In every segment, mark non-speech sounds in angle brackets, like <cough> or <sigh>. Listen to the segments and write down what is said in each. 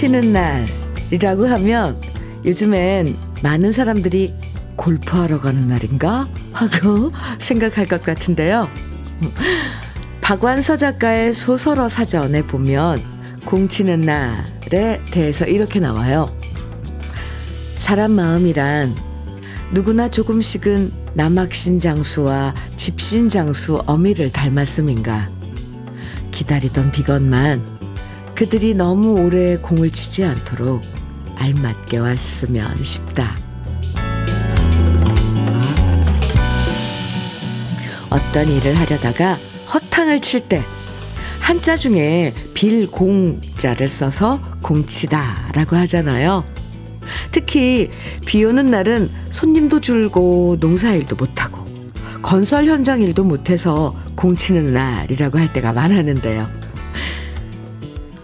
공치는 날이라고 하면 요즘엔 많은 사람들이 골프하러 가는 날인가? 하고 <laughs> 생각할 것 같은데요. 박완서 작가의 소설어 사전에 보면 공치는 날에 대해서 이렇게 나와요. 사람 마음이란 누구나 조금씩은 남학신 장수와 집신 장수 어미를 닮았음인가. 기다리던 비건만 그들이 너무 오래 공을 치지 않도록 알맞게 왔으면 싶다. 어떤 일을 하려다가 허탕을 칠 때 한자 중에 빌공자를 써서 공치다라고 하잖아요. 특히 비 오는 날은 손님도 줄고 농사일도 못하고 건설 현장 일도 못해서 공치는 날이라고 할 때가 많았는데요.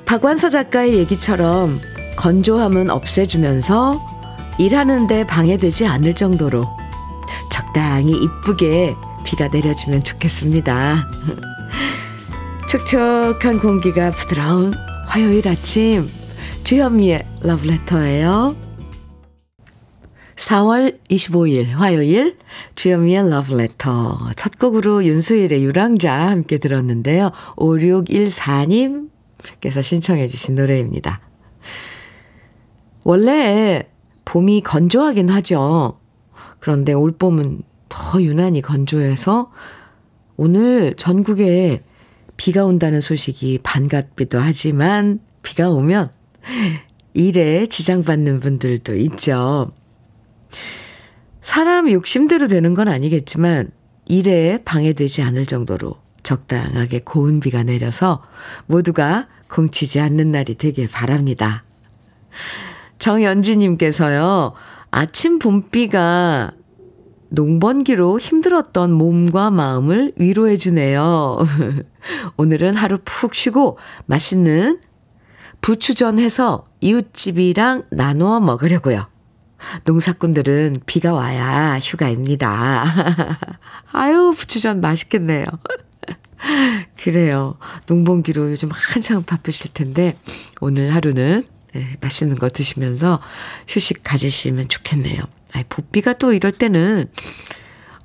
박완서 작가의 얘기처럼 건조함은 없애주면서 일하는데 방해되지 않을 정도로 적당히 이쁘게 비가 내려주면 좋겠습니다. <laughs> 촉촉한 공기가 부드러운 화요일 아침 주현미의 러브레터예요. 4월 25일 화요일 주현미의 러브레터 첫 곡으로 윤수일의 유랑자 함께 들었는데요. 5614님 께서 신청해 주신 노래입니다. 원래 봄이 건조하긴 하죠. 그런데 올봄은 더 유난히 건조해서 오늘 전국에 비가 온다는 소식이 반갑기도 하지만 비가 오면 일에 지장받는 분들도 있죠. 사람 욕심대로 되는 건 아니겠지만 일에 방해되지 않을 정도로 적당하게 고운 비가 내려서 모두가 공치지 않는 날이 되길 바랍니다. 정연지님께서요, 아침 봄비가 농번기로 힘들었던 몸과 마음을 위로해주네요. <laughs> 오늘은 하루 푹 쉬고 맛있는 부추전 해서 이웃집이랑 나누어 먹으려고요. 농사꾼들은 비가 와야 휴가입니다. <laughs> 아유, 부추전 맛있겠네요. 그래요. 농번기로 요즘 한창 바쁘실 텐데, 오늘 하루는 네, 맛있는 거 드시면서 휴식 가지시면 좋겠네요. 아이, 봄비가 또 이럴 때는,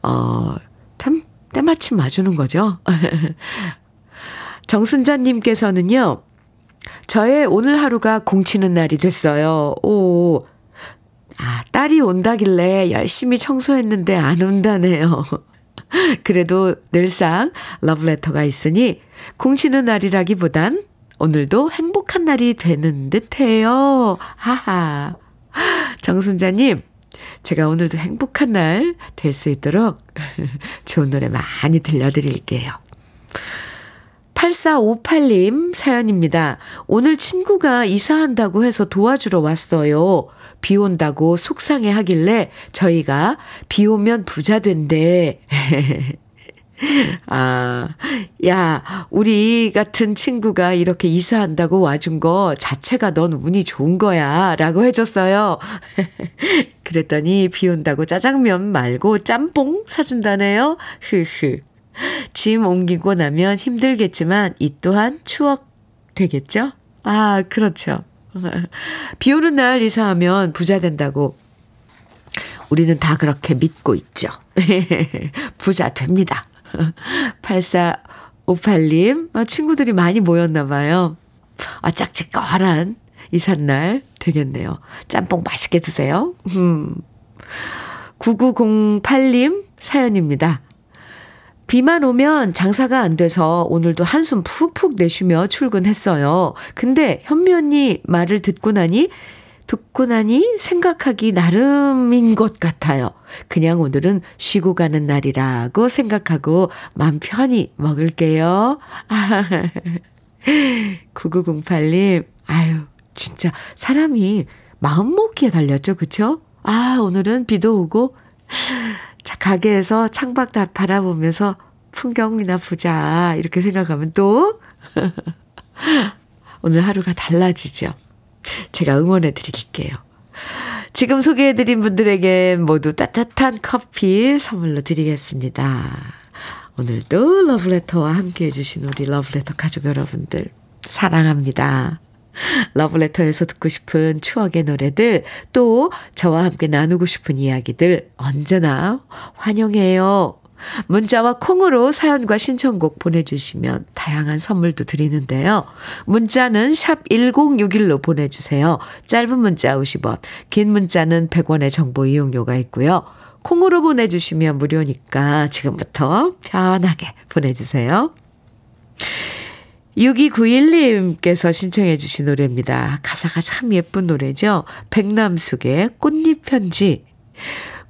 어, 참, 때마침 맞추는 거죠. <laughs> 정순자님께서는요, 저의 오늘 하루가 공치는 날이 됐어요. 오, 아, 딸이 온다길래 열심히 청소했는데 안 온다네요. <laughs> 그래도 늘상 러브레터가 있으니 공치는 날이라기보단 오늘도 행복한 날이 되는 듯 해요. 하하. 정순자님, 제가 오늘도 행복한 날 될 수 있도록 <laughs> 좋은 노래 많이 들려드릴게요. 8458님 사연입니다. 오늘 친구가 이사한다고 해서 도와주러 왔어요. 비 온다고 속상해 하길래 저희가 비 오면 부자 된대. <laughs> 아, 야, 우리 같은 친구가 이렇게 이사한다고 와준 거 자체가 넌 운이 좋은 거야. 라고 해줬어요. <laughs> 그랬더니 비 온다고 짜장면 말고 짬뽕 사준다네요. 흐흐. 짐 옮기고 나면 힘들겠지만 이 또한 추억 되겠죠? 아, 그렇죠. <laughs> 비 오는 날 이사하면 부자 된다고 우리는 다 그렇게 믿고 있죠. <laughs> 부자 됩니다. <laughs> 8458님, 아, 친구들이 많이 모였나 봐요. 아, 짝짓거한 이삿날 되겠네요. 짬뽕 맛있게 드세요. 음. 9908님 사연입니다. 비만 오면 장사가 안 돼서 오늘도 한숨 푹푹 내쉬며 출근했어요. 근데 현미 언니 말을 듣고 나니 듣고 나니 생각하기 나름인 것 같아요. 그냥 오늘은 쉬고 가는 날이라고 생각하고 맘 편히 먹을게요. <laughs> 9908님, 아유, 진짜 사람이 마음 먹기에 달렸죠. 그쵸? 아, 오늘은 비도 오고 자, 가게에서 창밖 다 바라보면서 풍경이나 보자. 이렇게 생각하면 또 <laughs> 오늘 하루가 달라지죠. 제가 응원해 드릴게요. 지금 소개해 드린 분들에게 모두 따뜻한 커피 선물로 드리겠습니다. 오늘도 러브레터와 함께 해주신 우리 러브레터 가족 여러분들 사랑합니다. 러브레터에서 듣고 싶은 추억의 노래들, 또 저와 함께 나누고 싶은 이야기들 언제나 환영해요. 문자와 콩으로 사연과 신청곡 보내주시면 다양한 선물도 드리는데요. 문자는 샵 1061로 보내주세요. 짧은 문자 50원, 긴 문자는 100원의 정보 이용료가 있고요. 콩으로 보내주시면 무료니까 지금부터 편하게 보내주세요. 6291님께서 신청해 주신 노래입니다. 가사가 참 예쁜 노래죠. 백남숙의 꽃잎 편지.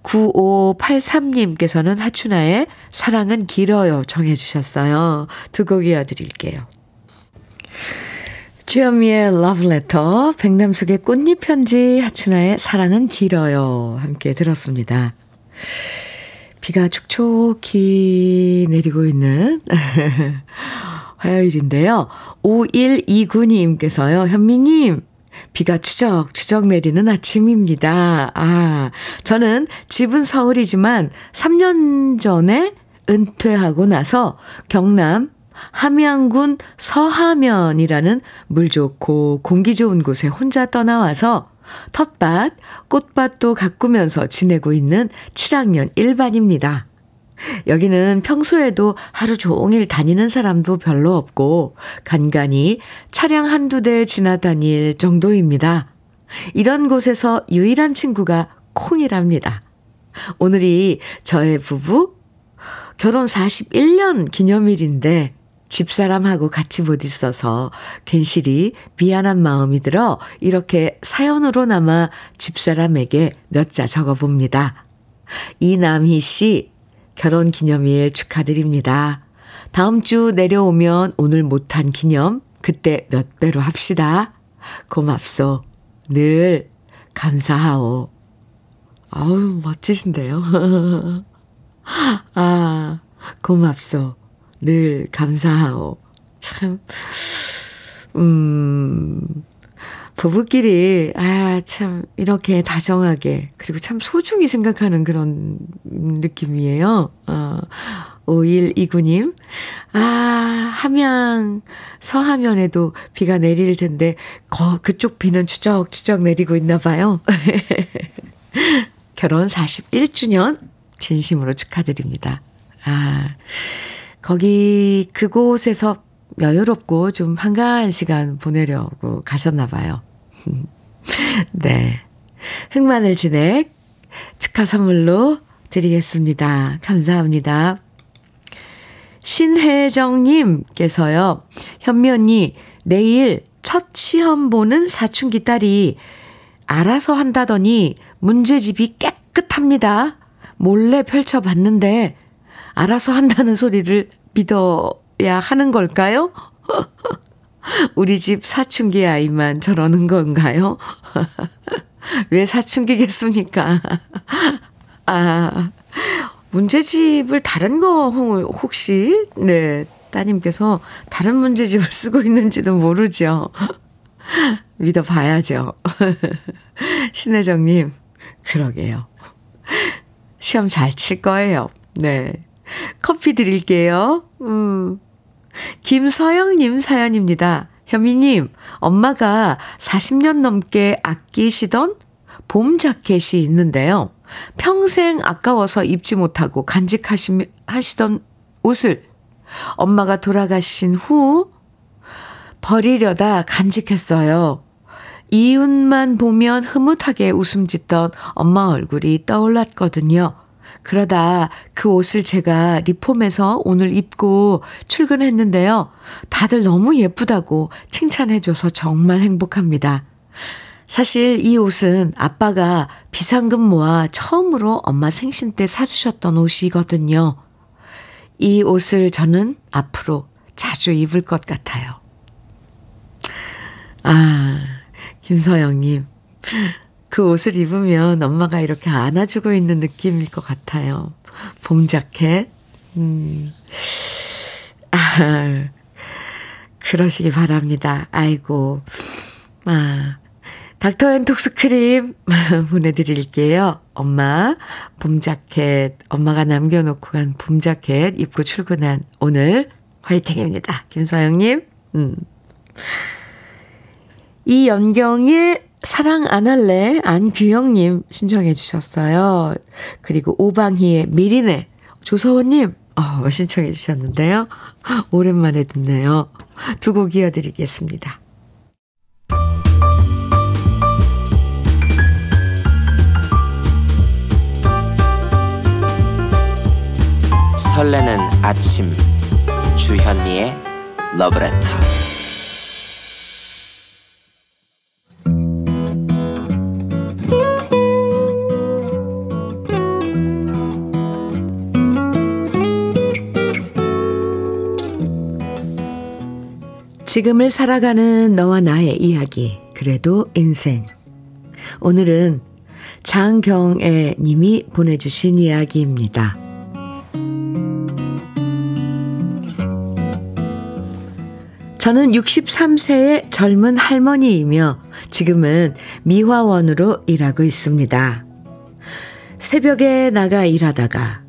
9583님께서는 하춘아의 사랑은 길어요 정해 주셨어요. 두 곡 이어드릴게요. 주현미의 러브레터, 백남숙의 꽃잎 편지, 하춘아의 사랑은 길어요 함께 들었습니다. 비가 촉촉히 내리고 있는 <laughs> 화요일인데요. 5129님께서요, 현미님, 비가 추적 추적 내리는 아침입니다. 아, 저는 집은 서울이지만 3년 전에 은퇴하고 나서 경남 함양군 서하면이라는 물 좋고 공기 좋은 곳에 혼자 떠나와서 텃밭, 꽃밭도 가꾸면서 지내고 있는 7학년 1반입니다. 여기는 평소에도 하루 종일 다니는 사람도 별로 없고 간간히 차량 한두 대 지나다닐 정도입니다. 이런 곳에서 유일한 친구가 콩이랍니다. 오늘이 저의 부부 결혼 41년 기념일인데 집사람하고 같이 못 있어서 괜시리 미안한 마음이 들어 이렇게 사연으로나마 집사람에게 몇 자 적어봅니다. 이남희 씨 결혼 기념일 축하드립니다. 다음 주 내려오면 오늘 못한 기념 그때 몇 배로 합시다. 고맙소. 늘 감사하오. 아우, 멋지신데요. <laughs> 아, 고맙소. 늘 감사하오. 참, 음, 부부끼리, 아, 참, 이렇게 다정하게, 그리고 참 소중히 생각하는 그런 느낌이에요. 어, 5129님. 아, 함양, 서하면에도 비가 내릴 텐데, 거, 그쪽 비는 추적추적 내리고 있나 봐요. <laughs> 결혼 41주년 진심으로 축하드립니다. 아, 거기 그곳에서 여유롭고 좀 한가한 시간 보내려고 가셨나 봐요. <laughs> 네. 흑마늘 진액 축하 선물로 드리겠습니다. 감사합니다. 신혜정님께서요, 현미 언니, 내일 첫 시험 보는 사춘기 딸이 알아서 한다더니 문제집이 깨끗합니다. 몰래 펼쳐봤는데, 알아서 한다는 소리를 믿어 야 하는 걸까요? <laughs> 우리 집 사춘기 아이만 저러는 건가요? <laughs> 왜 사춘기겠습니까? <laughs> 아, 문제집을 다른 거 혹시, 네, 따님께서 다른 문제집을 쓰고 있는지도 모르죠. 믿어봐야죠. 신혜정님, 그러게요. 시험 잘 칠 거예요. 네. 커피 드릴게요. 음. <laughs> 김서영님 사연입니다. 현미님, 엄마가 40년 넘게 아끼시던 봄 자켓이 있는데요. 평생 아까워서 입지 못하고 간직하시던 옷을 엄마가 돌아가신 후 버리려다 간직했어요. 이웃만 보면 흐뭇하게 웃음 짓던 엄마 얼굴이 떠올랐거든요. 그러다 그 옷을 제가 리폼해서 오늘 입고 출근했는데요. 다들 너무 예쁘다고 칭찬해줘서 정말 행복합니다. 사실 이 옷은 아빠가 비상금 모아 처음으로 엄마 생신 때 사주셨던 옷이거든요. 이 옷을 저는 앞으로 자주 입을 것 같아요. 아, 김서영님. 그 옷을 입으면 엄마가 이렇게 안아주고 있는 느낌일 것 같아요. 봄 자켓. 음. 아, 그러시기 바랍니다. 아이고. 아, 닥터 앤 톡스 크림 <laughs> 보내드릴게요. 엄마, 봄 자켓, 엄마가 남겨놓고 간 봄 자켓 입고 출근한 오늘 화이팅입니다. 김서영님. 음. 이연경의 사랑 안 할래 안규영님 신청해 주셨어요. 그리고 오방희의 미리네 조서원님 어, 신청해 주셨는데요. 오랜만에 듣네요. 두 곡 이어드리겠습니다. 설레는 아침 주현미의 러브레터 지금을 살아가는 너와 나의 이야기, 그래도 인생. 오늘은 장경애 님이 보내주신 이야기입니다. 저는 63세의 젊은 할머니이며 지금은 미화원으로 일하고 있습니다. 새벽에 나가 일하다가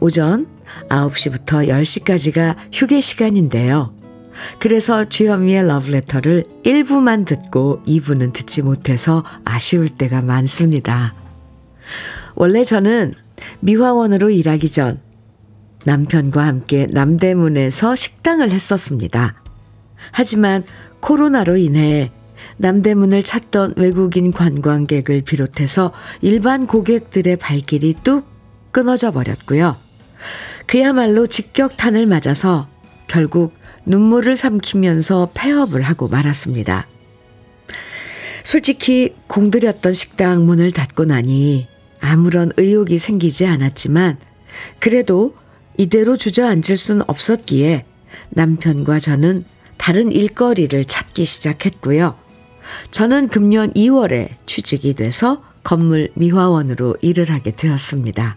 오전 9시부터 10시까지가 휴게 시간인데요. 그래서 주현미의 러브레터를 1부만 듣고 2부는 듣지 못해서 아쉬울 때가 많습니다. 원래 저는 미화원으로 일하기 전 남편과 함께 남대문에서 식당을 했었습니다. 하지만 코로나로 인해 남대문을 찾던 외국인 관광객을 비롯해서 일반 고객들의 발길이 뚝 끊어져 버렸고요. 그야말로 직격탄을 맞아서 결국 눈물을 삼키면서 폐업을 하고 말았습니다. 솔직히 공들였던 식당 문을 닫고 나니 아무런 의욕이 생기지 않았지만 그래도 이대로 주저앉을 순 없었기에 남편과 저는 다른 일거리를 찾기 시작했고요. 저는 금년 2월에 취직이 돼서 건물 미화원으로 일을 하게 되었습니다.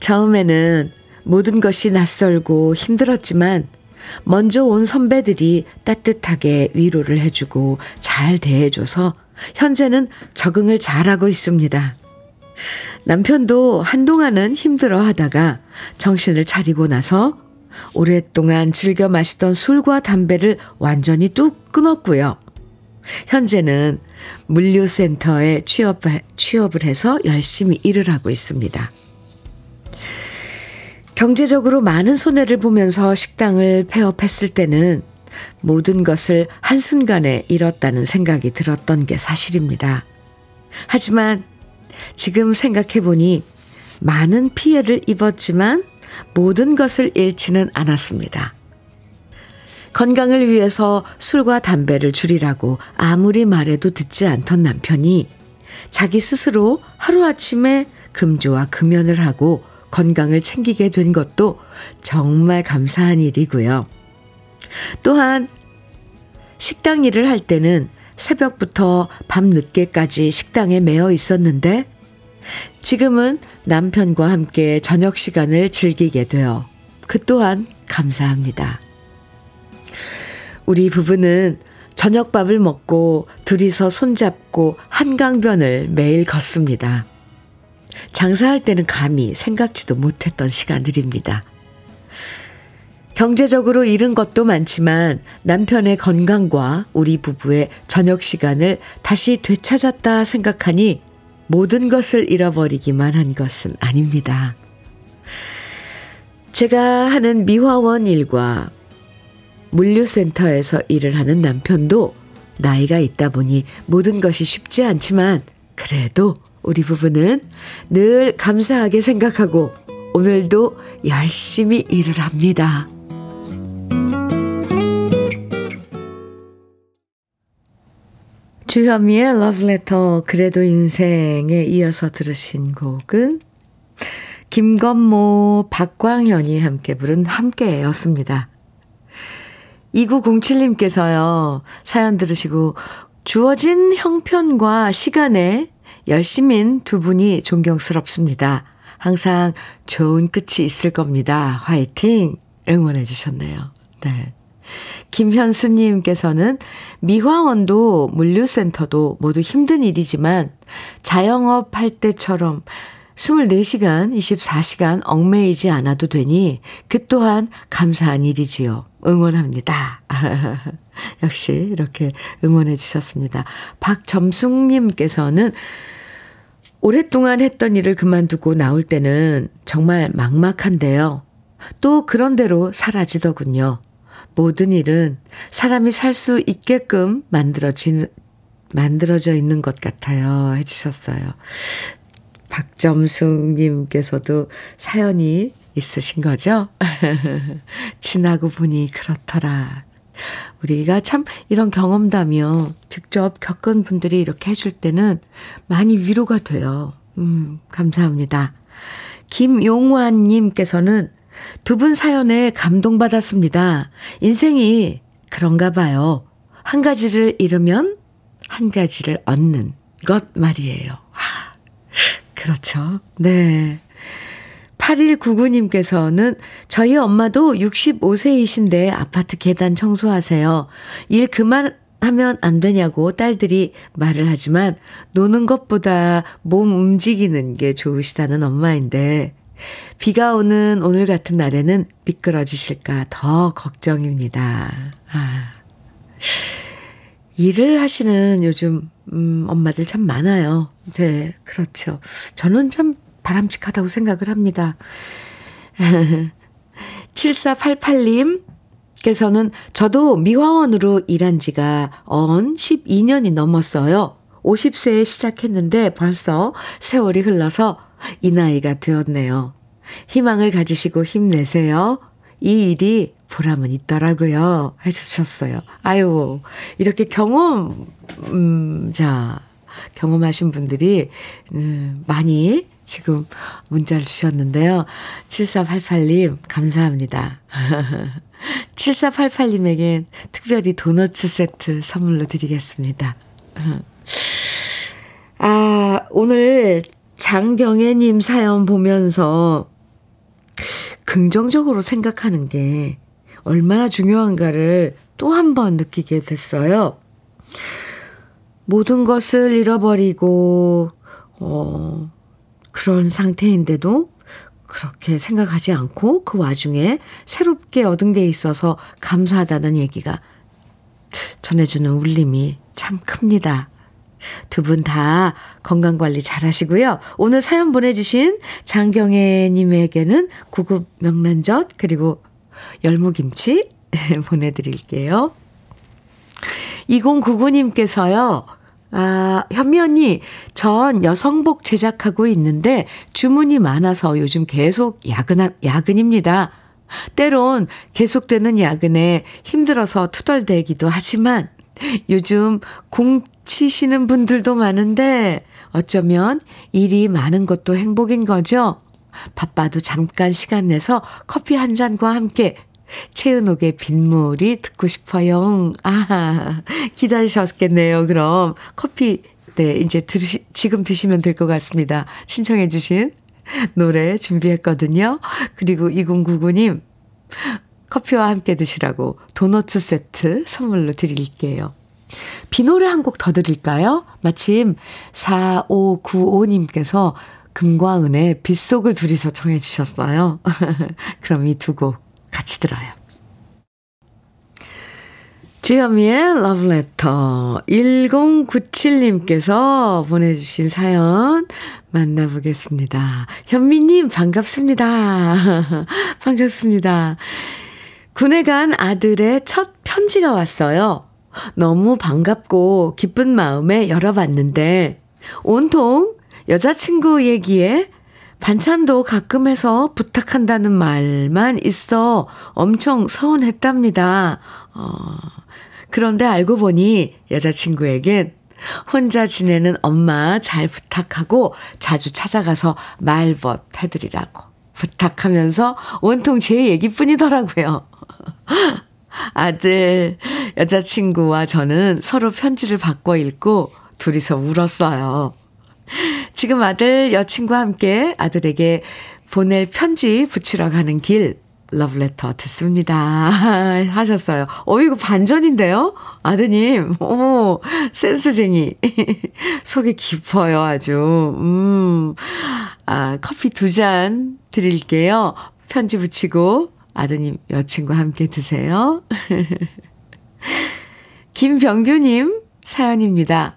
처음에는 모든 것이 낯설고 힘들었지만 먼저 온 선배들이 따뜻하게 위로를 해주고 잘 대해줘서 현재는 적응을 잘하고 있습니다. 남편도 한동안은 힘들어 하다가 정신을 차리고 나서 오랫동안 즐겨 마시던 술과 담배를 완전히 뚝 끊었고요. 현재는 물류센터에 취업, 취업을 해서 열심히 일을 하고 있습니다. 경제적으로 많은 손해를 보면서 식당을 폐업했을 때는 모든 것을 한순간에 잃었다는 생각이 들었던 게 사실입니다. 하지만 지금 생각해보니 많은 피해를 입었지만 모든 것을 잃지는 않았습니다. 건강을 위해서 술과 담배를 줄이라고 아무리 말해도 듣지 않던 남편이 자기 스스로 하루아침에 금주와 금연을 하고 건강을 챙기게 된 것도 정말 감사한 일이고요. 또한 식당 일을 할 때는 새벽부터 밤 늦게까지 식당에 매여 있었는데 지금은 남편과 함께 저녁 시간을 즐기게 되어 그 또한 감사합니다. 우리 부부는 저녁밥을 먹고 둘이서 손잡고 한강변을 매일 걷습니다. 장사할 때는 감히 생각지도 못했던 시간들입니다. 경제적으로 잃은 것도 많지만 남편의 건강과 우리 부부의 저녁 시간을 다시 되찾았다 생각하니 모든 것을 잃어버리기만 한 것은 아닙니다. 제가 하는 미화원 일과 물류센터에서 일을 하는 남편도 나이가 있다 보니 모든 것이 쉽지 않지만 그래도 우리 부부는 늘 감사하게 생각하고 오늘도 열심히 일을 합니다. 주현미의 러브레터 그래도 인생에 이어서 들으신 곡은 김건모 박광현이 함께 부른 함께였습니다. 2907님께서요. 사연 들으시고 주어진 형편과 시간에 열심인 두 분이 존경스럽습니다. 항상 좋은 끝이 있을 겁니다. 화이팅! 응원해 주셨네요. 네. 김현수님께서는 미화원도 물류센터도 모두 힘든 일이지만 자영업 할 때처럼 24시간, 24시간 얽매이지 않아도 되니 그 또한 감사한 일이지요. 응원합니다. <laughs> 역시 이렇게 응원해 주셨습니다. 박점숙님께서는 오랫동안 했던 일을 그만두고 나올 때는 정말 막막한데요. 또 그런대로 사라지더군요. 모든 일은 사람이 살 수 있게끔 만들어진, 만들어져 있는 것 같아요. 해주셨어요. 박점숙님께서도 사연이 있으신 거죠? <laughs> 지나고 보니 그렇더라. 우리가 참 이런 경험담이요. 직접 겪은 분들이 이렇게 해줄 때는 많이 위로가 돼요. 음, 감사합니다. 김용환님께서는 두 분 사연에 감동받았습니다. 인생이 그런가 봐요. 한 가지를 잃으면 한 가지를 얻는 것 말이에요. 아, 그렇죠. 네. 8199님께서는 저희 엄마도 65세이신데 아파트 계단 청소하세요. 일 그만 하면 안 되냐고 딸들이 말을 하지만 노는 것보다 몸 움직이는 게 좋으시다는 엄마인데 비가 오는 오늘 같은 날에는 미끄러지실까 더 걱정입니다. 아. 일을 하시는 요즘 음 엄마들 참 많아요. 네, 그렇죠. 저는 참 바람직하다고 생각을 합니다. <laughs> 7488님, 께서는 저도 미화원으로 일한 지가 언 12년이 넘었어요. 50세에 시작했는데 벌써 세월이 흘러서 이 나이가 되었네요. 희망을 가지시고 힘내세요. 이 일이 보람은 있더라고요. 해주셨어요. 아유, 이렇게 경험, 음, 자, 경험하신 분들이, 음, 많이 지금 문자를 주셨는데요. 7488님, 감사합니다. <laughs> 7488님에겐 특별히 도넛 세트 선물로 드리겠습니다. 아, 오늘 장경애님 사연 보면서 긍정적으로 생각하는 게 얼마나 중요한가를 또 한 번 느끼게 됐어요. 모든 것을 잃어버리고, 어, 그런 상태인데도 그렇게 생각하지 않고 그 와중에 새롭게 얻은 게 있어서 감사하다는 얘기가 전해주는 울림이 참 큽니다. 두 분 다 건강 관리 잘 하시고요. 오늘 사연 보내주신 장경애님에게는 고급 명란젓 그리고 열무김치 <laughs> 보내드릴게요. 2099님께서요. 아, 현미 언니, 전 여성복 제작하고 있는데 주문이 많아서 요즘 계속 야근, 야근입니다. 때론 계속되는 야근에 힘들어서 투덜대기도 하지만 요즘 공 치시는 분들도 많은데 어쩌면 일이 많은 것도 행복인 거죠? 바빠도 잠깐 시간 내서 커피 한 잔과 함께 채은옥의 빗물이 듣고 싶어요. 아, 기다리셨겠네요. 그럼 커피 네, 이제 들으시, 지금 드시면 될 것 같습니다. 신청해 주신 노래 준비했거든요. 그리고 2099님 커피와 함께 드시라고 도넛 세트 선물로 드릴게요. 비 노래 한 곡 더 드릴까요? 마침 4595님께서 금과 은의 빗속을 둘이서 청해 주셨어요. <laughs> 그럼 이 두 곡 같이 들어요. 주현미의 러브레터 1097님께서 보내주신 사연 만나보겠습니다. 현미님 반갑습니다. <laughs> 반갑습니다. 군에 간 아들의 첫 편지가 왔어요. 너무 반갑고 기쁜 마음에 열어봤는데 온통 여자친구 얘기에 반찬도 가끔 해서 부탁한다는 말만 있어 엄청 서운했답니다. 어, 그런데 알고 보니 여자친구에겐 혼자 지내는 엄마 잘 부탁하고 자주 찾아가서 말벗 해드리라고 부탁하면서 온통 제 얘기뿐이더라고요. <laughs> 아들, 여자친구와 저는 서로 편지를 바꿔 읽고 둘이서 울었어요. <laughs> 지금 아들 여친과 함께 아들에게 보낼 편지 붙이러 가는 길 러브레터 듣습니다. <laughs> 하셨어요. 어, 이거 반전인데요? 아드님, 오, 센스쟁이. <laughs> 속이 깊어요, 아주. 음, 아, 커피 두 잔 드릴게요. 편지 붙이고 아드님 여친과 함께 드세요. 김병규님 사연입니다.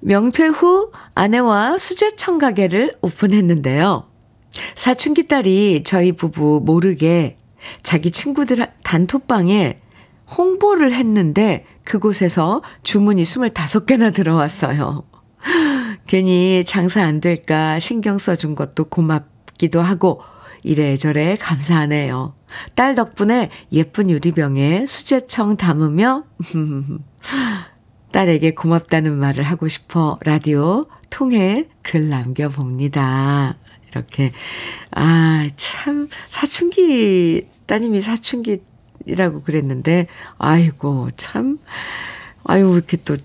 명퇴 후 아내와 수제청 가게를 오픈했는데요. 사춘기 딸이 저희 부부 모르게 자기 친구들 단톡방에 홍보를 했는데 그곳에서 주문이 25개나 들어왔어요. 괜히 장사 안 될까 신경 써준 것도 고맙기도 하고 이래저래 감사하네요. 딸 덕분에 예쁜 유리병에 수제청 담으며 <laughs> 딸에게 고맙다는 말을 하고 싶어 라디오 통해 글 남겨봅니다. 이렇게, 아, 참, 사춘기, 따님이 사춘기라고 그랬는데, 아이고, 참, 아유, 이렇게 또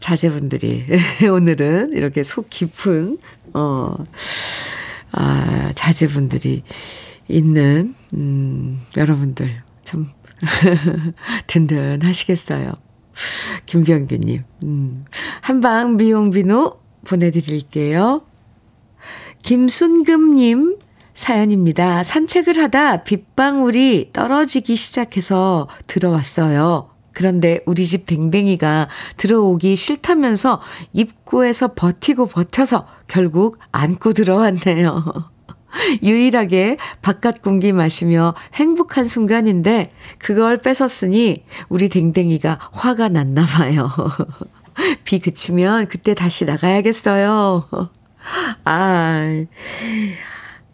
자제분들이 <laughs> 오늘은 이렇게 속 깊은, 어, 아, 자제분들이 있는, 음, 여러분들 참 <laughs> 든든하시겠어요. <laughs> 김병규님, 음, 한방 미용 비누 보내드릴게요. 김순금님 사연입니다. 산책을 하다 빗방울이 떨어지기 시작해서 들어왔어요. 그런데 우리 집 댕댕이가 들어오기 싫다면서 입구에서 버티고 버텨서 결국 안고 들어왔네요. <laughs> 유일하게 바깥 공기 마시며 행복한 순간인데 그걸 뺏었으니 우리 댕댕이가 화가 났나 봐요. <laughs> 비 그치면 그때 다시 나가야겠어요. <laughs> 아,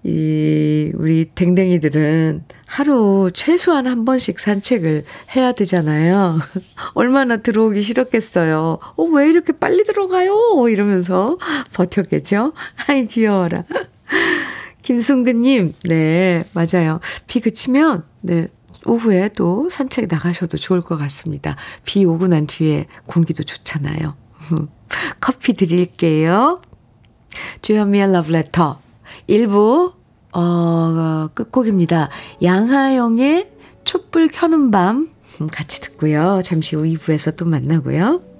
이, 우리 댕댕이들은 하루 최소한 한 번씩 산책을 해야 되잖아요. <laughs> 얼마나 들어오기 싫었겠어요. 어, 왜 이렇게 빨리 들어가요? 이러면서 버텼겠죠? 아이, 귀여워라. 김승근님, 네, 맞아요. 비 그치면, 네, 오후에 또 산책 나가셔도 좋을 것 같습니다. 비 오고 난 뒤에 공기도 좋잖아요. <laughs> 커피 드릴게요. 주현미의 러브레터 1부 어, 끝곡입니다. 양하영의 촛불 켜는 밤 같이 듣고요. 잠시 후 2부에서 또 만나고요.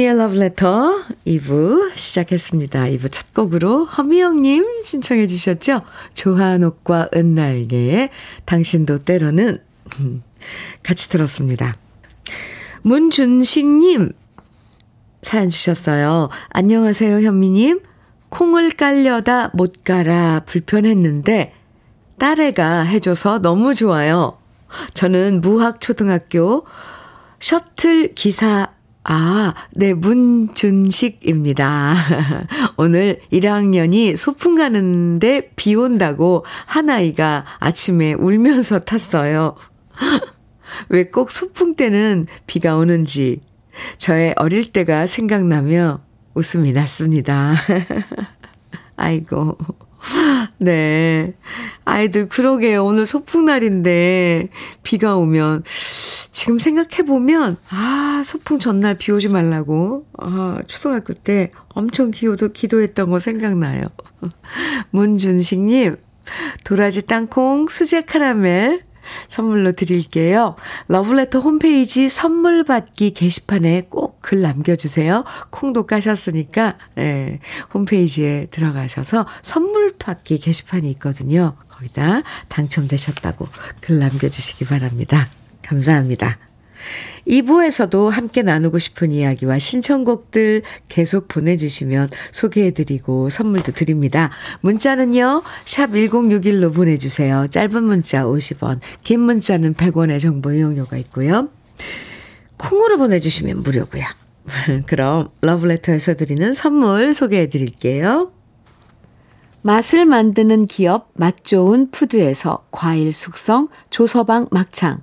주현미의 Letter 2부 시작했습니다. 2부 첫 곡으로 허미영님 신청해 주셨죠? 조한옥과 은날개의 당신도 때로는 <laughs> 같이 들었습니다. 문준식님 사연 주셨어요. 안녕하세요, 현미님. 콩을 깔려다 못 갈아 불편했는데 딸애가 해줘서 너무 좋아요. 저는 무학초등학교 셔틀 기사 아, 네, 문준식입니다. <laughs> 오늘 1학년이 소풍 가는데 비 온다고 한 아이가 아침에 울면서 <laughs> 탔어요. <laughs> 왜 꼭 소풍 때는 비가 오는지 저의 어릴 때가 생각나며 웃음이 났습니다. 아이고. <gasps> 네. 아이들, 그러게요. 오늘 소풍날인데, 비가 오면, 지금 생각해보면, 아, 소풍 전날 비 오지 말라고, 아, 초등학교 때 엄청 기도, 기도했던 거 생각나요. <laughs> 문준식님, 도라지 땅콩, 수제 카라멜, 선물로 드릴게요. 러블레터 홈페이지 선물 받기 게시판에 꼭 글 남겨주세요. 콩도 까셨으니까, 예, 홈페이지에 들어가셔서 선물 받기 게시판이 있거든요. 거기다 당첨되셨다고 글 남겨주시기 바랍니다. 감사합니다. 2부에서도 함께 나누고 싶은 이야기와 신청곡들 계속 보내주시면 소개해드리고 선물도 드립니다. 문자는요, 샵 1061로 보내주세요. 짧은 문자 50원, 긴 문자는 100원의 정보 이용료가 있고요. 콩으로 보내주시면 무료고요. <laughs> 그럼 러브레터에서 드리는 선물 소개해드릴게요. 맛을 만드는 기업 맛 좋은 푸드에서 과일 숙성 조서방 막창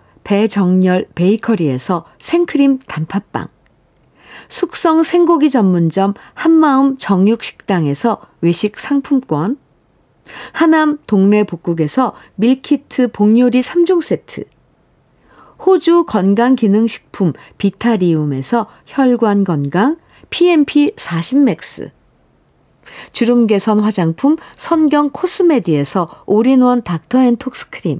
배정열 베이커리에서 생크림 단팥빵. 숙성 생고기 전문점 한마음 정육식당에서 외식 상품권. 하남 동네 복국에서 밀키트 복요리 3종 세트. 호주 건강기능식품 비타리움에서 혈관 건강 PMP 40 맥스. 주름 개선 화장품 선경 코스메디에서 올인원 닥터앤톡스크림.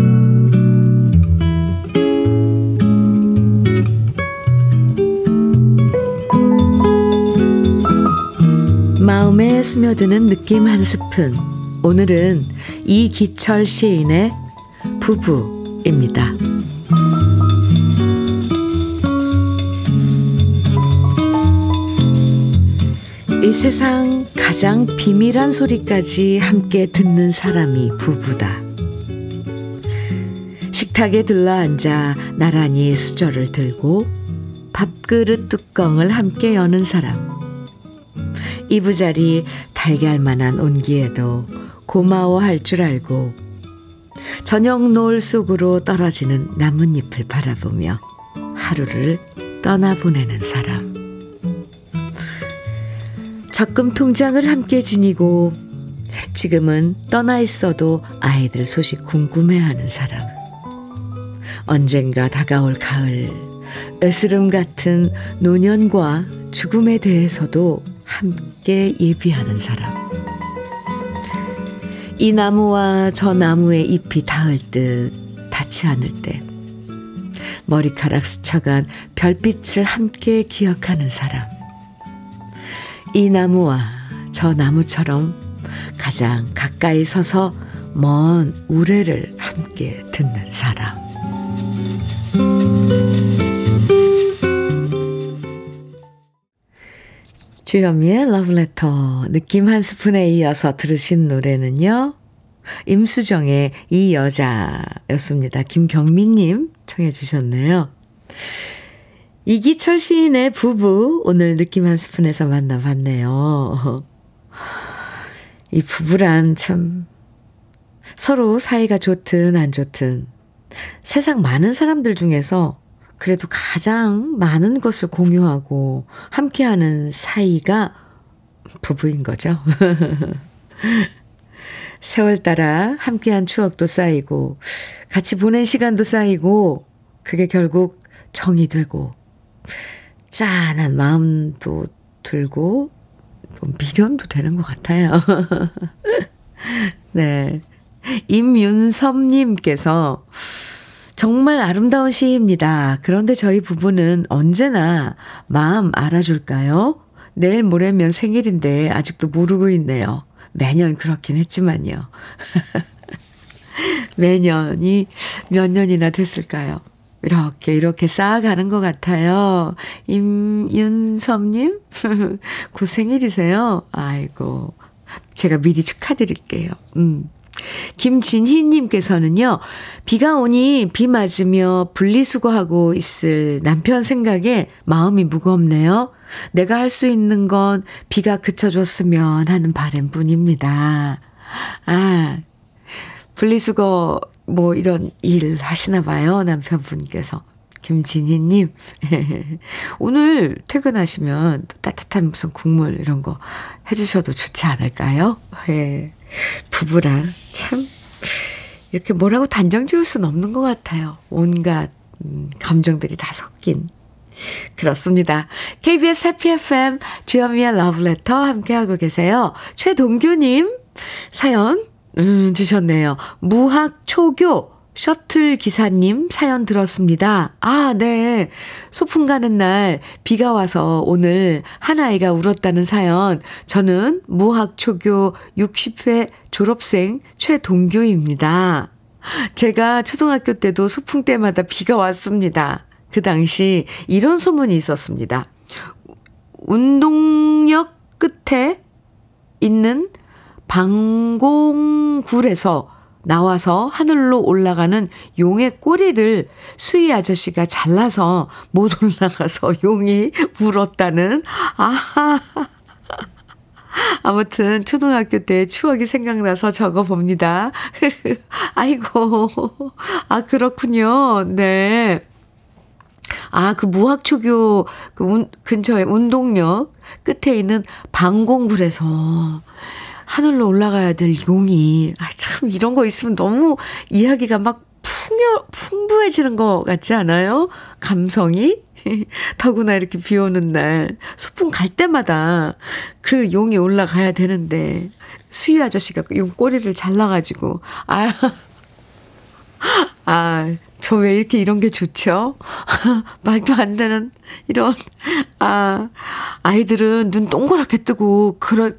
마음에 스며드는 느낌 한 스푼. 오늘은 이기철 시인의 부부입니다. 이 세상 가장 비밀한 소리까지 함께 듣는 사람이 부부다. 식탁에 들러앉아 나란히 수저를 들고 밥그릇 뚜껑을 함께 여는 사람. 이부자리 달걀만한 온기에도 고마워할 줄 알고 저녁 노을 속으로 떨어지는 나뭇잎을 바라보며 하루를 떠나보내는 사람. 적금 통장을 함께 지니고 지금은 떠나 있어도 아이들 소식 궁금해하는 사람. 언젠가 다가올 가을, 으스름 같은 노년과 죽음에 대해서도 함께 예비하는 사람. 이 나무와 저 나무의 잎이 닿을 듯 닿지 않을 때 머리카락 스쳐간 별빛을 함께 기억하는 사람. 이 나무와 저 나무처럼 가장 가까이 서서 먼 우레를 함께 듣는 사람. 주현미의 러브레터 느낌 한 스푼에 이어서 들으신 노래는요. 임수정의 이 여자였습니다. 김경민님 청해 주셨네요. 이기철 시인의 부부 오늘 느낌 한 스푼에서 만나봤네요. 이 부부란 참 서로 사이가 좋든 안 좋든 세상 많은 사람들 중에서 그래도 가장 많은 것을 공유하고 함께하는 사이가 부부인 거죠. <laughs> 세월 따라 함께한 추억도 쌓이고, 같이 보낸 시간도 쌓이고, 그게 결국 정이 되고, 짠한 마음도 들고, 미련도 되는 것 같아요. <laughs> 네. 임윤섭님께서 정말 아름다운 시입니다. 그런데 저희 부부는 언제나 마음 알아줄까요? 내일 모레면 생일인데 아직도 모르고 있네요. 매년 그렇긴 했지만요. <laughs> 매년이 몇 년이나 됐을까요? 이렇게, 이렇게 쌓아가는 것 같아요. 임윤섭님? <laughs> 곧 생일이세요? 아이고. 제가 미리 축하드릴게요. 음. 김진희님께서는요, 비가 오니 비 맞으며 분리수거하고 있을 남편 생각에 마음이 무겁네요. 내가 할 수 있는 건 비가 그쳐줬으면 하는 바램 뿐입니다. 아, 분리수거 뭐 이런 일 하시나 봐요, 남편분께서. 김진희님. <laughs> 오늘 퇴근하시면 따뜻한 무슨 국물 이런 거 해주셔도 좋지 않을까요? 예. 부부랑 참, 이렇게 뭐라고 단정 지을 수는 없는 것 같아요. 온갖, 음, 감정들이 다 섞인. 그렇습니다. KBS 해피 FM 주현미의 러브레터 함께하고 계세요. 최동규님 사연 음, 주셨네요. 무학 초교 셔틀 기사님 사연 들었습니다. 아, 네. 소풍 가는 날 비가 와서 오늘 한 아이가 울었다는 사연. 저는 무학초교 60회 졸업생 최동규입니다. 제가 초등학교 때도 소풍 때마다 비가 왔습니다. 그 당시 이런 소문이 있었습니다. 운동역 끝에 있는 방공굴에서 나와서 하늘로 올라가는 용의 꼬리를 수희 아저씨가 잘라서 못 올라가서 <laughs> 용이 울었다는, 아하. 아무튼 초등학교 때 추억이 생각나서 적어 봅니다. <laughs> 아이고, 아, 그렇군요. 네. 아, 그 무학초교 그 운, 근처에 운동역 끝에 있는 방공굴에서 하늘로 올라가야 될 용이, 아, 참, 이런 거 있으면 너무 이야기가 막 풍요, 풍부해지는 것 같지 않아요? 감성이? <laughs> 더구나 이렇게 비 오는 날, 소풍 갈 때마다 그 용이 올라가야 되는데, 수희 아저씨가 그용 꼬리를 잘라가지고, 아, <laughs> 아, 저 왜 이렇게 이런 게 좋죠? <laughs> 말도 안 되는, 이런, 아, 아이들은 눈 동그랗게 뜨고, 그러,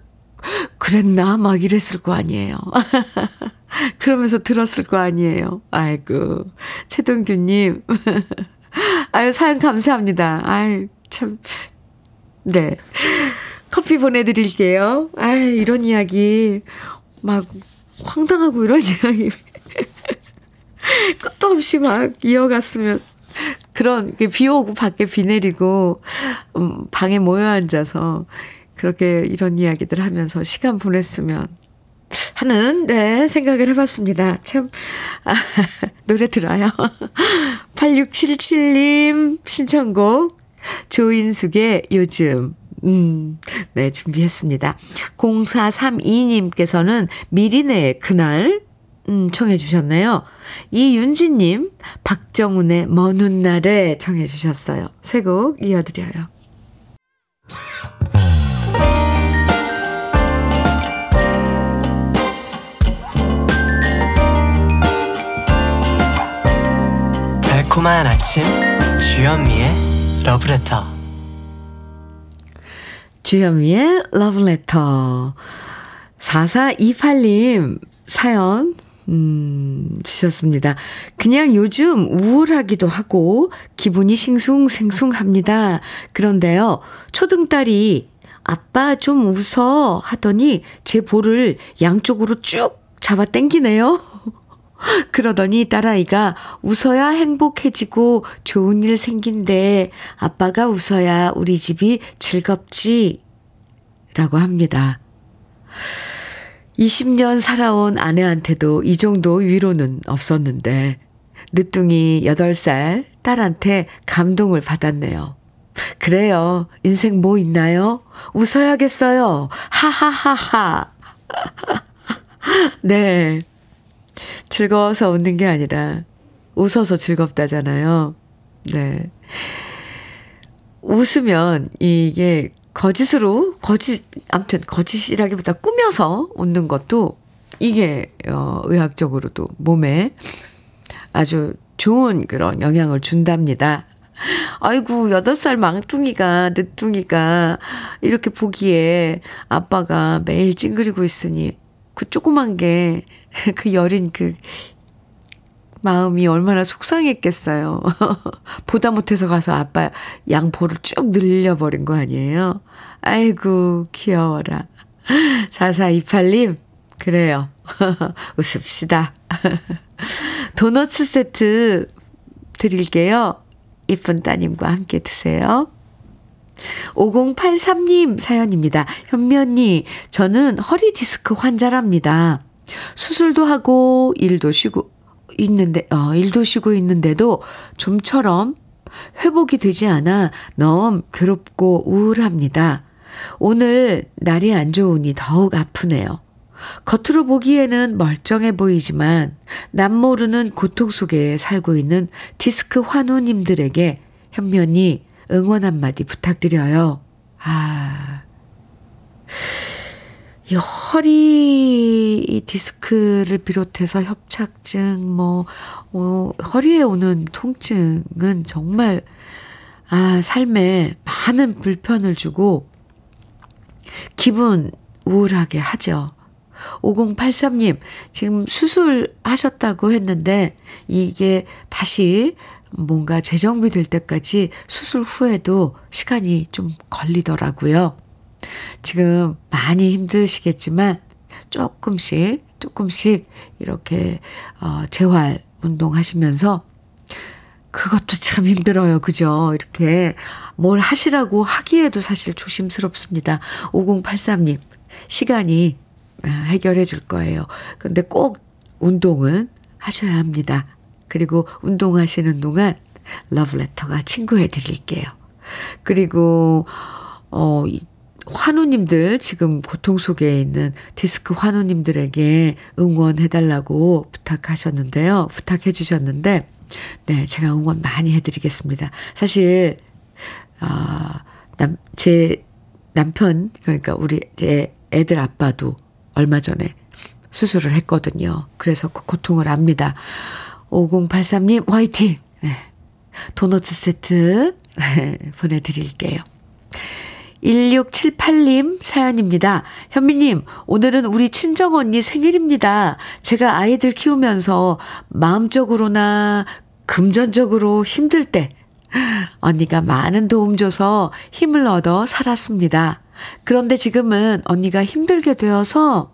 그랬나? 막 이랬을 거 아니에요. <laughs> 그러면서 들었을 거 아니에요. 아이고. 최동규님. <laughs> 아유, 사연 감사합니다. 아유, 참. 네. 커피 보내드릴게요. 아유, 이런 이야기. 막, 황당하고 이런 <laughs> 이야기. 끝도 없이 막 이어갔으면. 그런, 비 오고 밖에 비 내리고, 음, 방에 모여 앉아서 그렇게 이런 이야기들 하면서 시간 보냈으면 하는, 네, 생각을 해봤습니다. 참, 아, <laughs> 노래 들어요. <laughs> 8677님 신청곡, 조인숙의 요즘. 음, 네, 준비했습니다. 0432님께서는 미리네 그날, 음, 청해주셨네요. 이윤지님, 박정훈의 먼 훗날에 청해주셨어요. 새곡 이어드려요. 달콤한 아침 주현미의 러브레터 주현미의 러브레터 4428님 사연 음, 주셨습니다. 그냥 요즘 우울하기도 하고 기분이 싱숭생숭합니다. 그런데요, 초등딸이 아빠 좀 웃어 하더니 제 볼을 양쪽으로 쭉 잡아 당기네요. 그러더니 딸아이가 웃어야 행복해지고 좋은 일 생긴대. 아빠가 웃어야 우리 집이 즐겁지. 라고 합니다. 20년 살아온 아내한테도 이 정도 위로는 없었는데, 늦둥이 8살 딸한테 감동을 받았네요. 그래요. 인생 뭐 있나요? 웃어야겠어요. 하하하하. <laughs> 네. 즐거워서 웃는 게 아니라 웃어서 즐겁다잖아요. 네. 웃으면 이게 거짓으로, 거짓, 아무튼 거짓이라기보다 꾸며서 웃는 것도 이게, 어, 의학적으로도 몸에 아주 좋은 그런 영향을 준답니다. 아이고, 여덟 살 망둥이가, 늦둥이가 이렇게 보기에 아빠가 매일 찡그리고 있으니 그 조그만 게, <laughs> 그 여린 그 마음이 얼마나 속상했겠어요. <laughs> 보다 못해서 가서 아빠 양볼을 쭉 늘려버린 거 아니에요? 아이고, 귀여워라. <laughs> 4428님, 그래요. 웃읍시다. 도너츠 세트 드릴게요. 이쁜 따님과 함께 드세요. 5083님 사연입니다. 현미 언니, 저는 허리 디스크 환자랍니다. 수술도 하고 일도 쉬고 있는데, 어, 일도 쉬고 있는데도 좀처럼 회복이 되지 않아 너무 괴롭고 우울합니다. 오늘 날이 안 좋으니 더욱 아프네요. 겉으로 보기에는 멀쩡해 보이지만 남모르는 고통 속에 살고 있는 디스크 환우님들에게 현면이 응원 한마디 부탁드려요. 아. 이 허리 디스크를 비롯해서 협착증, 뭐, 어, 허리에 오는 통증은 정말, 아, 삶에 많은 불편을 주고, 기분 우울하게 하죠. 5083님, 지금 수술하셨다고 했는데, 이게 다시 뭔가 재정비 될 때까지 수술 후에도 시간이 좀 걸리더라고요. 지금 많이 힘드시겠지만, 조금씩, 조금씩 이렇게, 어, 재활 운동하시면서, 그것도 참 힘들어요. 그죠? 이렇게 뭘 하시라고 하기에도 사실 조심스럽습니다. 5083님, 시간이 아, 해결해 줄 거예요. 근데 꼭 운동은 하셔야 합니다. 그리고 운동하시는 동안 러브레터가 친구해 드릴게요. 그리고, 어, 환우님들, 지금 고통 속에 있는 디스크 환우님들에게 응원해 달라고 부탁하셨는데요. 부탁해 주셨는데, 네, 제가 응원 많이 해 드리겠습니다. 사실, 아, 남, 제 남편, 그러니까 우리, 제 애들 아빠도 얼마 전에 수술을 했거든요. 그래서 그 고통을 압니다. 5083님, 화이팅! 네. 도넛 세트 보내드릴게요. 1678님 사연입니다. 현미님, 오늘은 우리 친정 언니 생일입니다. 제가 아이들 키우면서 마음적으로나 금전적으로 힘들 때 언니가 많은 도움 줘서 힘을 얻어 살았습니다. 그런데 지금은 언니가 힘들게 되어서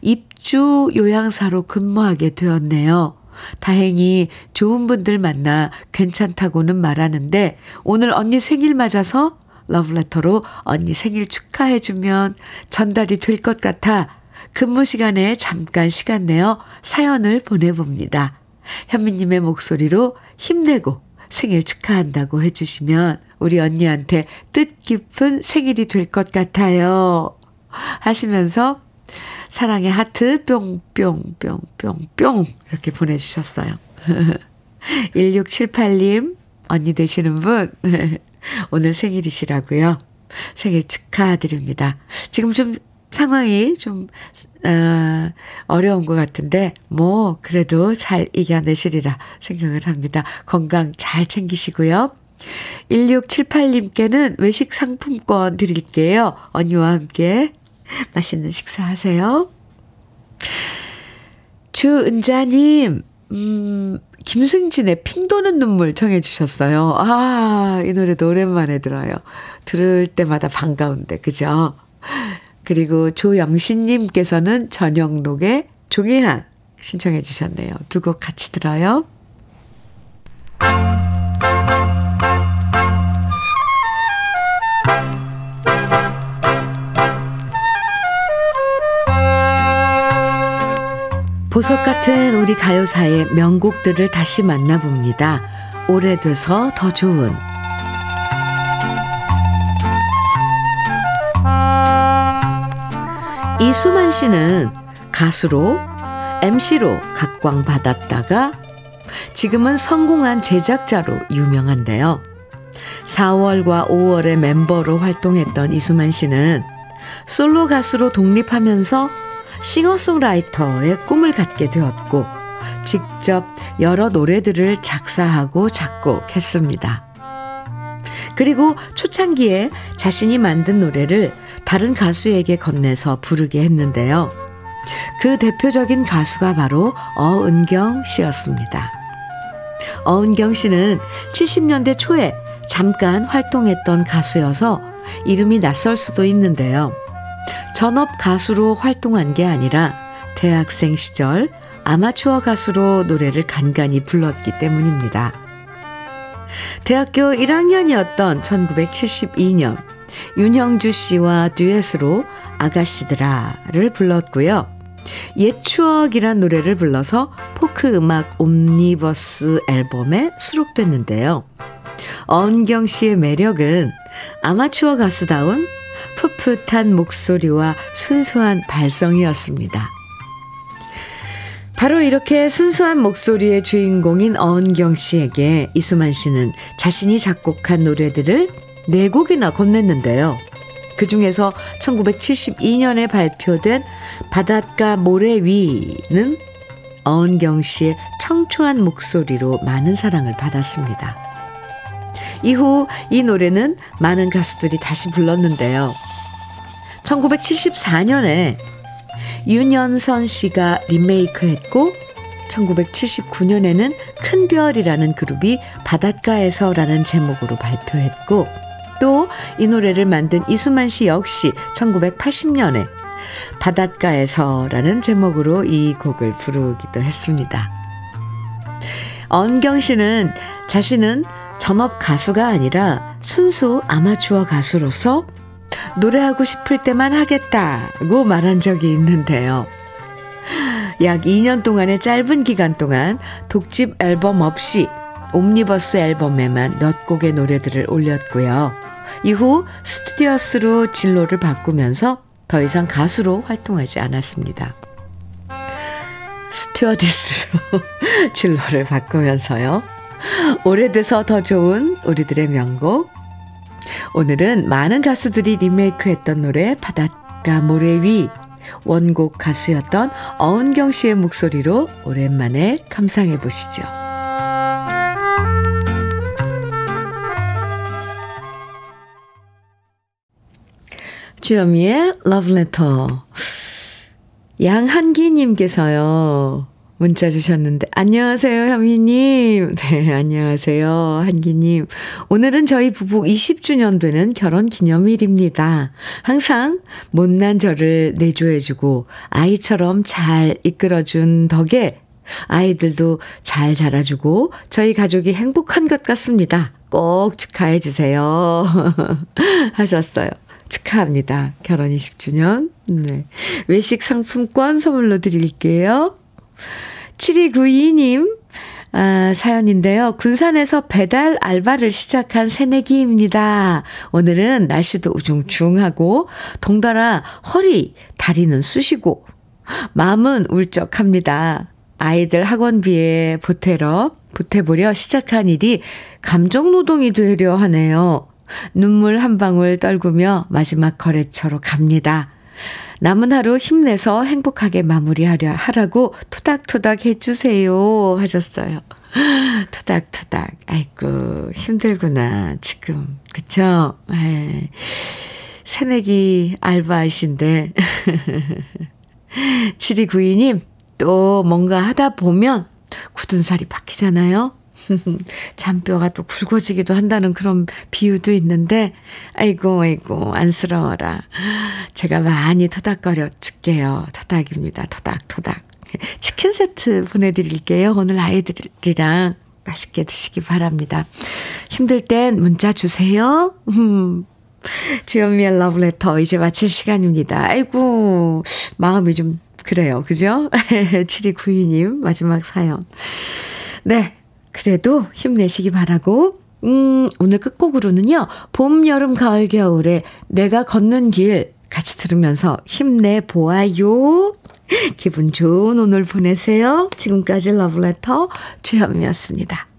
입주 요양사로 근무하게 되었네요. 다행히 좋은 분들 만나 괜찮다고는 말하는데 오늘 언니 생일 맞아서 러브레터로 언니 생일 축하해주면 전달이 될 것 같아 근무 시간에 잠깐 시간 내어 사연을 보내봅니다. 현미님의 목소리로 힘내고 생일 축하한다고 해주시면 우리 언니한테 뜻깊은 생일이 될 것 같아요. 하시면서 사랑의 하트 뿅뿅뿅뿅뿅 이렇게 보내주셨어요. <laughs> 1678님 언니 되시는 분 <laughs> 오늘 생일이시라고요. 생일 축하드립니다. 지금 좀 상황이 좀, 어, 어려운 것 같은데, 뭐, 그래도 잘 이겨내시리라 생각을 합니다. 건강 잘 챙기시고요. 1678님께는 외식 상품권 드릴게요. 언니와 함께 <laughs> 맛있는 식사하세요. 주은자님, 음, 김승진의 핑 도는 눈물 청해 주셨어요. 아, 이 노래도 오랜만에 들어요. 들을 때마다 반가운데, 그죠? 그리고 조영신님께서는 전영록의 종이한 신청해 주셨네요. 두 곡 같이 들어요. 보석 같은 우리 가요사의 명곡들을 다시 만나봅니다. 오래돼서 더 좋은 이수만 씨는 가수로 MC로 각광받았다가 지금은 성공한 제작자로 유명한데요. 4월과 5월에 멤버로 활동했던 이수만 씨는 솔로 가수로 독립하면서 싱어송라이터의 꿈을 갖게 되었고 직접 여러 노래들을 작사하고 작곡했습니다. 그리고 초창기에 자신이 만든 노래를 다른 가수에게 건네서 부르게 했는데요. 그 대표적인 가수가 바로 어은경 씨였습니다. 어은경 씨는 70년대 초에 잠깐 활동했던 가수여서 이름이 낯설 수도 있는데요. 전업 가수로 활동한 게 아니라 대학생 시절 아마추어 가수로 노래를 간간히 불렀기 때문입니다. 대학교 1학년이었던 1972년 윤형주 씨와 듀엣으로 아가씨들아를 불렀고요. 옛 추억이란 노래를 불러서 포크 음악 옴니버스 앨범에 수록됐는데요. 언경 씨의 매력은 아마추어 가수다운 풋풋한 목소리와 순수한 발성이었습니다. 바로 이렇게 순수한 목소리의 주인공인 어은경 씨에게 이수만 씨는 자신이 작곡한 노래들을 네 곡이나 건넸는데요. 그 중에서 1972년에 발표된 바닷가 모래 위는 어은경 씨의 청초한 목소리로 많은 사랑을 받았습니다. 이후 이 노래는 많은 가수들이 다시 불렀는데요. 1974년에 윤연선 씨가 리메이크했고 1979년에는 큰별이라는 그룹이 바닷가에서라는 제목으로 발표했고 또 이 노래를 만든 이수만 씨 역시 1980년에 바닷가에서라는 제목으로 이 곡을 부르기도 했습니다. 언경 씨는 자신은 전업 가수가 아니라 순수 아마추어 가수로서 노래하고 싶을 때만 하겠다고 말한 적이 있는데요. 약 2년 동안의 짧은 기간 동안 독집 앨범 없이 옴니버스 앨범에만 몇 곡의 노래들을 올렸고요. 이후 스튜디오스로 진로를 바꾸면서 더 이상 가수로 활동하지 않았습니다. 스튜어디스로 <laughs> 진로를 바꾸면서요. 오래돼서 더 좋은 우리들의 명곡 오늘은 많은 가수들이 리메이크했던 노래 바닷가 모래 위 원곡 가수였던 어은경 씨의 목소리로 오랜만에 감상해 보시죠. 주현미의 러브레터 양한기님께서요. 문자 주셨는데, 안녕하세요, 현미님. <laughs> 네, 안녕하세요, 한기님. 오늘은 저희 부부 20주년 되는 결혼 기념일입니다. 항상 못난 저를 내조해주고, 아이처럼 잘 이끌어준 덕에 아이들도 잘 자라주고, 저희 가족이 행복한 것 같습니다. 꼭 축하해 주세요. <laughs> 하셨어요. 축하합니다. 결혼 20주년. 네. 외식 상품권 선물로 드릴게요. 7292님, 아, 사연인데요. 군산에서 배달 알바를 시작한 새내기입니다. 오늘은 날씨도 우중충하고, 동달아 허리, 다리는 쑤시고, 마음은 울적합니다. 아이들 학원비에 보태러, 보태보려 시작한 일이 감정노동이 되려 하네요. 눈물 한 방울 떨구며 마지막 거래처로 갑니다. 남은 하루 힘내서 행복하게 마무리하려 하라고 토닥토닥 해주세요 하셨어요. <gasps> 토닥토닥. 아이고 힘들구나 지금 그쵸? 에 네. 새내기 알바이신데 <laughs> 7292님 또 뭔가 하다 보면 굳은 살이 바뀌잖아요. <laughs> 잔뼈가 또 굵어지기도 한다는 그런 비유도 있는데, 아이고, 아이고, 안쓰러워라. 제가 많이 토닥거려 줄게요. 토닥입니다. 토닥, 토닥. <laughs> 치킨 세트 보내드릴게요. 오늘 아이들이랑 맛있게 드시기 바랍니다. 힘들 땐 문자 주세요. <laughs> 주현미의 러브레터 이제 마칠 시간입니다. 아이고, 마음이 좀 그래요. 그죠? 7292님 마지막 사연. 네. 그래도 힘내시기 바라고, 음, 오늘 끝곡으로는요, 봄, 여름, 가을, 겨울에 내가 걷는 길 같이 들으면서 힘내보아요. 기분 좋은 오늘 보내세요. 지금까지 러브레터 주현미였습니다.